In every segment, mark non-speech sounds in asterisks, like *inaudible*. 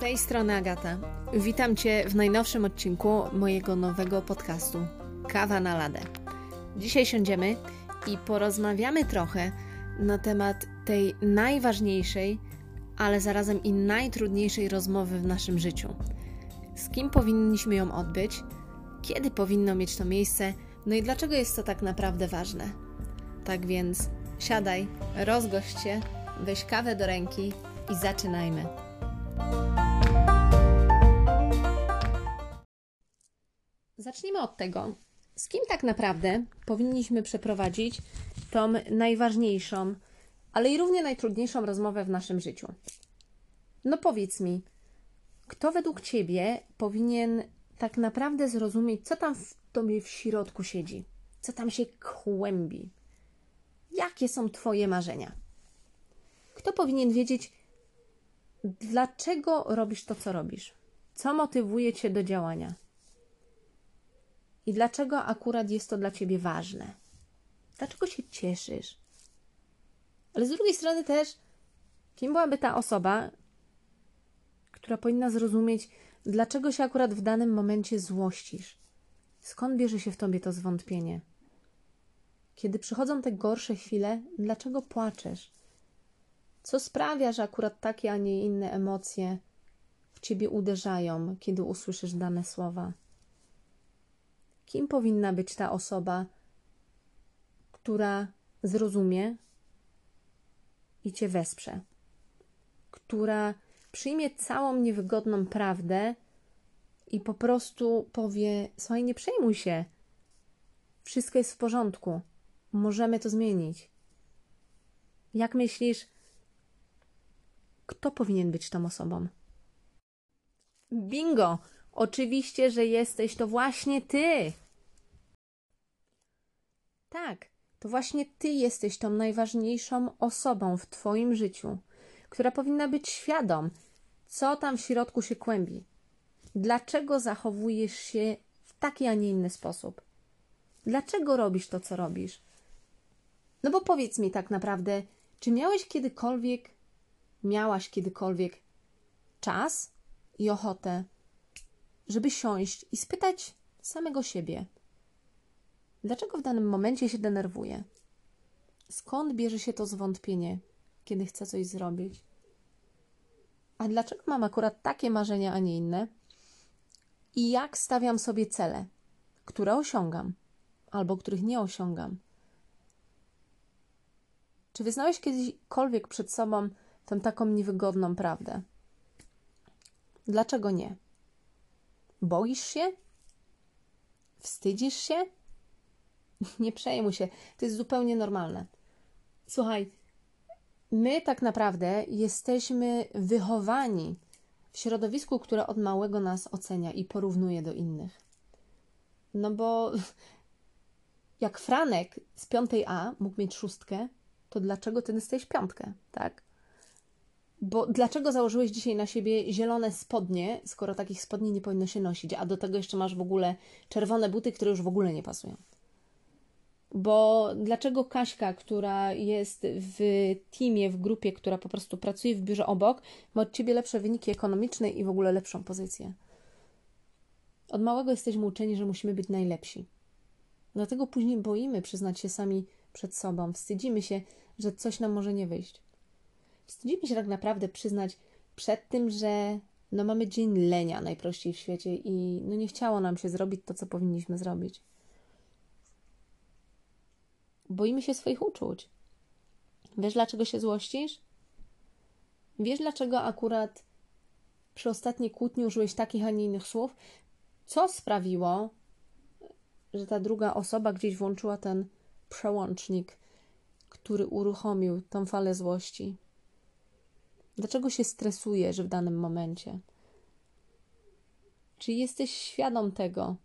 Tej strony Agata. Witam Cię w najnowszym odcinku mojego nowego podcastu Kawa na ladę. Dzisiaj siądziemy i porozmawiamy trochę na temat tej najważniejszej, ale zarazem i najtrudniejszej rozmowy w naszym życiu. Z kim powinniśmy ją odbyć? Kiedy powinno mieć to miejsce? No i dlaczego jest to tak naprawdę ważne? Tak więc siadaj, rozgość się, weź kawę do ręki i zaczynajmy. Zacznijmy od tego, z kim tak naprawdę powinniśmy przeprowadzić tą najważniejszą, ale i równie najtrudniejszą rozmowę w naszym życiu. No powiedz mi, kto według Ciebie powinien tak naprawdę zrozumieć, co tam w Tobie w środku siedzi, co tam się kłębi, jakie są Twoje marzenia? Kto powinien wiedzieć, dlaczego robisz to, co robisz? Co motywuje Cię do działania? I dlaczego akurat jest to dla ciebie ważne? Dlaczego się cieszysz? Ale z drugiej strony też, kim byłaby ta osoba, która powinna zrozumieć, dlaczego się akurat w danym momencie złościsz? Skąd bierze się w tobie to zwątpienie? Kiedy przychodzą te gorsze chwile, dlaczego płaczesz? Co sprawia, że akurat takie, a nie inne emocje w ciebie uderzają, kiedy usłyszysz dane słowa? Kim powinna być ta osoba, która zrozumie i cię wesprze, która przyjmie całą niewygodną prawdę i po prostu powie: Słuchaj, nie przejmuj się, wszystko jest w porządku, możemy to zmienić. Jak myślisz, kto powinien być tą osobą? Bingo! Oczywiście, że jesteś to właśnie ty. Tak, to właśnie ty jesteś tą najważniejszą osobą w twoim życiu, która powinna być świadom, co tam w środku się kłębi. Dlaczego zachowujesz się w taki, a nie inny sposób? Dlaczego robisz to, co robisz? No bo powiedz mi tak naprawdę, czy miałeś kiedykolwiek, miałaś kiedykolwiek czas i ochotę żeby siąść i spytać samego siebie, dlaczego w danym momencie się denerwuje? Skąd bierze się to zwątpienie, kiedy chcę coś zrobić? A dlaczego mam akurat takie marzenia, a nie inne? I jak stawiam sobie cele, które osiągam albo których nie osiągam? Czy wyznałeś kiedykolwiek przed sobą tę taką niewygodną prawdę? Dlaczego nie? Boisz się? Wstydzisz się? *laughs* Nie przejmuj się, to jest zupełnie normalne. Słuchaj, my tak naprawdę jesteśmy wychowani w środowisku, które od małego nas ocenia i porównuje do innych. No bo *laughs* jak Franek z piątej A mógł mieć szóstkę, to dlaczego ty dostajesz piątkę, tak? Bo dlaczego założyłeś dzisiaj na siebie zielone spodnie, skoro takich spodni nie powinno się nosić, a do tego jeszcze masz w ogóle czerwone buty, które już w ogóle nie pasują? Bo dlaczego Kaśka, która jest w teamie, w grupie, która po prostu pracuje w biurze obok, ma od ciebie lepsze wyniki ekonomiczne i w ogóle lepszą pozycję? Od małego jesteśmy uczeni, że musimy być najlepsi. Dlatego później boimy przyznać się sami przed sobą, wstydzimy się, że coś nam może nie wyjść wstydzimy się tak naprawdę przyznać przed tym, że no mamy dzień lenia najprościej w świecie i no nie chciało nam się zrobić to, co powinniśmy zrobić. Boimy się swoich uczuć. Wiesz, dlaczego się złościsz? Wiesz, dlaczego akurat przy ostatniej kłótni użyłeś takich, a nie innych słów? Co sprawiło, że ta druga osoba gdzieś włączyła ten przełącznik, który uruchomił tą falę złości? Dlaczego się stresujesz w danym momencie? Czy jesteś świadom tego,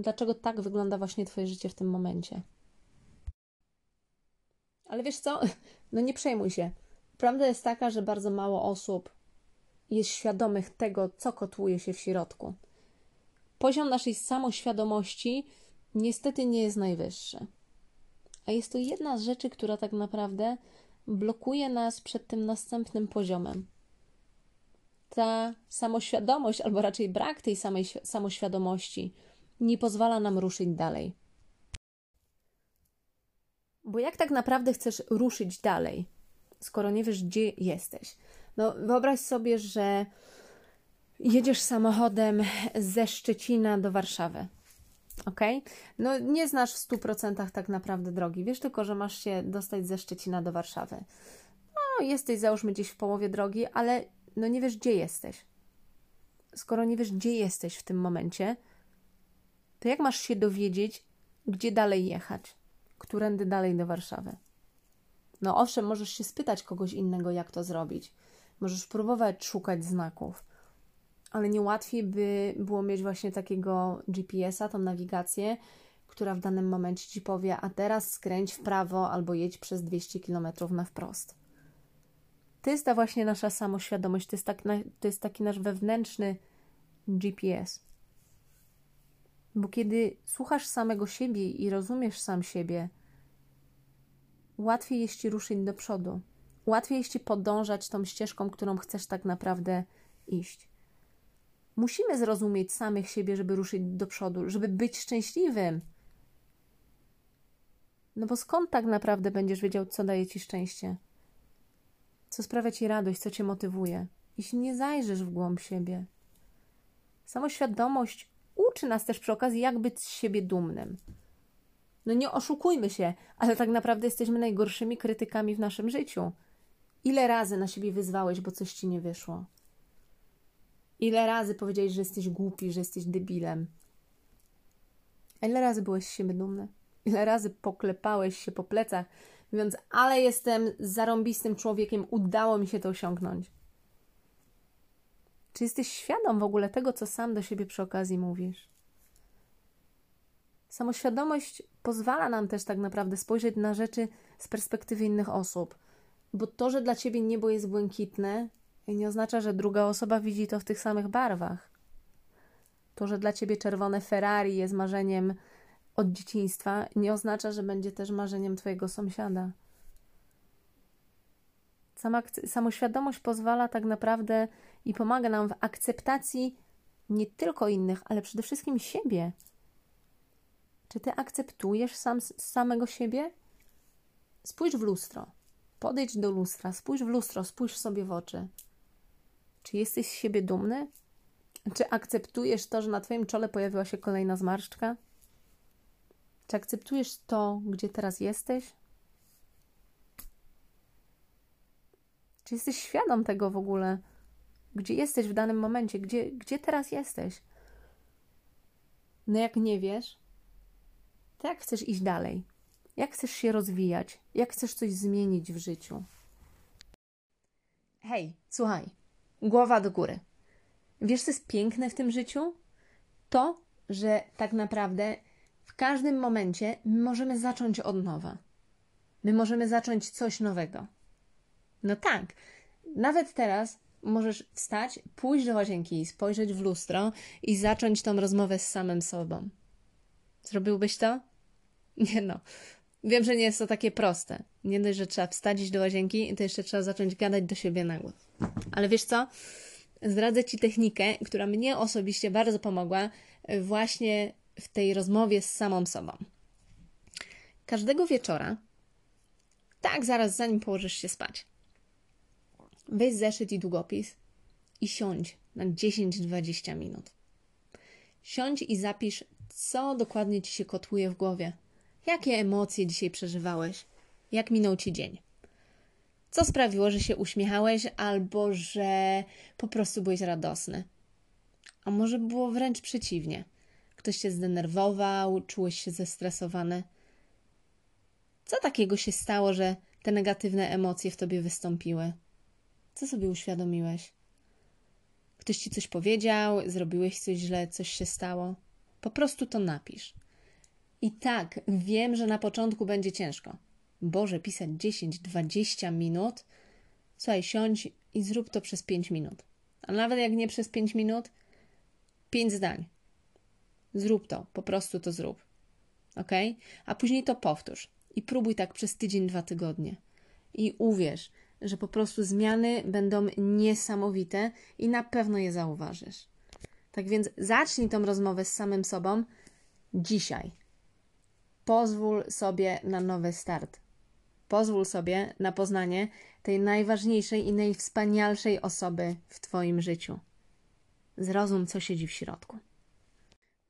dlaczego tak wygląda właśnie Twoje życie w tym momencie? Ale wiesz co? *laughs* No nie przejmuj się. Prawda jest taka, że bardzo mało osób jest świadomych tego, co kotłuje się w środku. Poziom naszej samoświadomości niestety nie jest najwyższy. A jest to jedna z rzeczy, która tak naprawdę blokuje nas przed tym następnym poziomem. ta samoświadomość, albo raczej brak tej samej samoświadomości, nie pozwala nam ruszyć dalej. Bo jak tak naprawdę chcesz ruszyć dalej, skoro nie wiesz, gdzie jesteś? No, wyobraź sobie, że jedziesz samochodem ze Szczecina do Warszawy. Ok? No, nie znasz w 100% tak naprawdę drogi. Wiesz tylko, że masz się dostać ze Szczecina do Warszawy. No, jesteś załóżmy gdzieś w połowie drogi, ale no nie wiesz, gdzie jesteś. Skoro nie wiesz, gdzie jesteś w tym momencie, to jak masz się dowiedzieć, gdzie dalej jechać? Którędy dalej do Warszawy? No owszem, możesz się spytać kogoś innego, jak to zrobić. Możesz próbować szukać znaków, ale nie łatwiej by było mieć właśnie takiego GPS-a, tą nawigację, która w danym momencie ci powie, a teraz skręć w prawo albo jedź przez 200 km na wprost. To jest ta właśnie nasza samoświadomość, to jest, tak, to jest taki nasz wewnętrzny GPS. Bo kiedy słuchasz samego siebie i rozumiesz sam siebie, łatwiej jest ci ruszyć do przodu. Łatwiej jest ci podążać tą ścieżką, którą chcesz tak naprawdę iść. Musimy zrozumieć samych siebie, żeby ruszyć do przodu, żeby być szczęśliwym. No bo skąd tak naprawdę będziesz wiedział, co daje ci szczęście? Co sprawia ci radość, co cię motywuje, jeśli nie zajrzysz w głąb siebie? Samoświadomość uczy nas też przy okazji, jak być z siebie dumnym. No nie oszukujmy się, ale tak naprawdę jesteśmy najgorszymi krytykami w naszym życiu. Ile razy na siebie wyzwałeś, bo coś ci nie wyszło? Ile razy powiedziałeś, że jesteś głupi, że jesteś debilem? A ile razy byłeś z siebie dumny? Ile razy poklepałeś się po plecach, mówiąc, ale jestem zarąbistym człowiekiem, udało mi się to osiągnąć? Czy jesteś świadom w ogóle tego, co sam do siebie przy okazji mówisz? Samoświadomość pozwala nam też tak naprawdę spojrzeć na rzeczy z perspektywy innych osób, bo to, że dla ciebie niebo jest błękitne, nie oznacza, że druga osoba widzi to w tych samych barwach. To, że dla ciebie czerwone Ferrari jest marzeniem od dzieciństwa, nie oznacza, że będzie też marzeniem twojego sąsiada. Sama, samoświadomość pozwala tak naprawdę i pomaga nam w akceptacji nie tylko innych, ale przede wszystkim siebie. Czy ty akceptujesz sam, samego siebie? Spójrz w lustro. Podejdź do lustra, spójrz w lustro, spójrz sobie w oczy. Czy jesteś z siebie dumny? Czy akceptujesz to, że na Twoim czole pojawiła się kolejna zmarszczka? Czy akceptujesz to, gdzie teraz jesteś? Czy jesteś świadom tego w ogóle? Gdzie jesteś w danym momencie? Gdzie, gdzie teraz jesteś? No jak nie wiesz, to jak chcesz iść dalej? Jak chcesz się rozwijać? Jak chcesz coś zmienić w życiu? Hej, słuchaj, głowa do góry. Wiesz, co jest piękne w tym życiu? To, że tak naprawdę w każdym momencie możemy zacząć od nowa. My możemy zacząć coś nowego. No tak, nawet teraz możesz wstać, pójść do łazienki, spojrzeć w lustro i zacząć tą rozmowę z samym sobą. Zrobiłbyś to? *laughs* Nie no. Wiem, że nie jest to takie proste. Nie dość, że trzeba wstać iść do łazienki, to jeszcze trzeba zacząć gadać do siebie na głos. Ale wiesz co? Zdradzę Ci technikę, która mnie osobiście bardzo pomogła właśnie w tej rozmowie z samą sobą. Każdego wieczora, tak zaraz zanim położysz się spać, weź zeszyt i długopis i siądź na 10-20 minut. Siądź i zapisz, co dokładnie Ci się kotłuje w głowie. Jakie emocje dzisiaj przeżywałeś? Jak minął Ci dzień? Co sprawiło, że się uśmiechałeś albo że po prostu byłeś radosny? A może było wręcz przeciwnie? Ktoś się zdenerwował, czułeś się zestresowany? Co takiego się stało, że te negatywne emocje w tobie wystąpiły? Co sobie uświadomiłeś? Ktoś ci coś powiedział, zrobiłeś coś źle, coś się stało? Po prostu to napisz. I tak, wiem, że na początku będzie ciężko. Boże, pisać 10-20 minut. Słuchaj, siądź i zrób to przez 5 minut. A nawet jak nie przez 5 minut, 5 zdań. Zrób to, po prostu to zrób. Ok? A później to powtórz. I próbuj tak przez tydzień, dwa tygodnie. I uwierz, że po prostu zmiany będą niesamowite i na pewno je zauważysz. Tak więc zacznij tą rozmowę z samym sobą dzisiaj. Pozwól sobie na nowy start. Pozwól sobie na poznanie tej najważniejszej i najwspanialszej osoby w Twoim życiu. Zrozum, co siedzi w środku.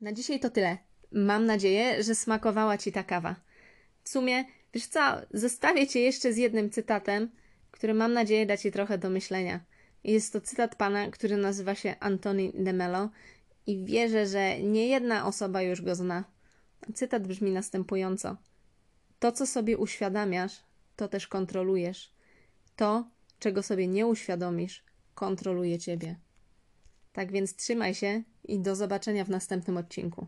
Na dzisiaj to tyle. Mam nadzieję, że smakowała Ci ta kawa. W sumie, wiesz co, zostawię Cię jeszcze z jednym cytatem, który mam nadzieję da Ci trochę do myślenia. Jest to cytat pana, który nazywa się Antoni de Mello i wierzę, że nie jedna osoba już go zna. Cytat brzmi następująco: To, co sobie uświadamiasz, to też kontrolujesz. To, czego sobie nie uświadomisz, kontroluje ciebie. Tak więc trzymaj się i do zobaczenia w następnym odcinku.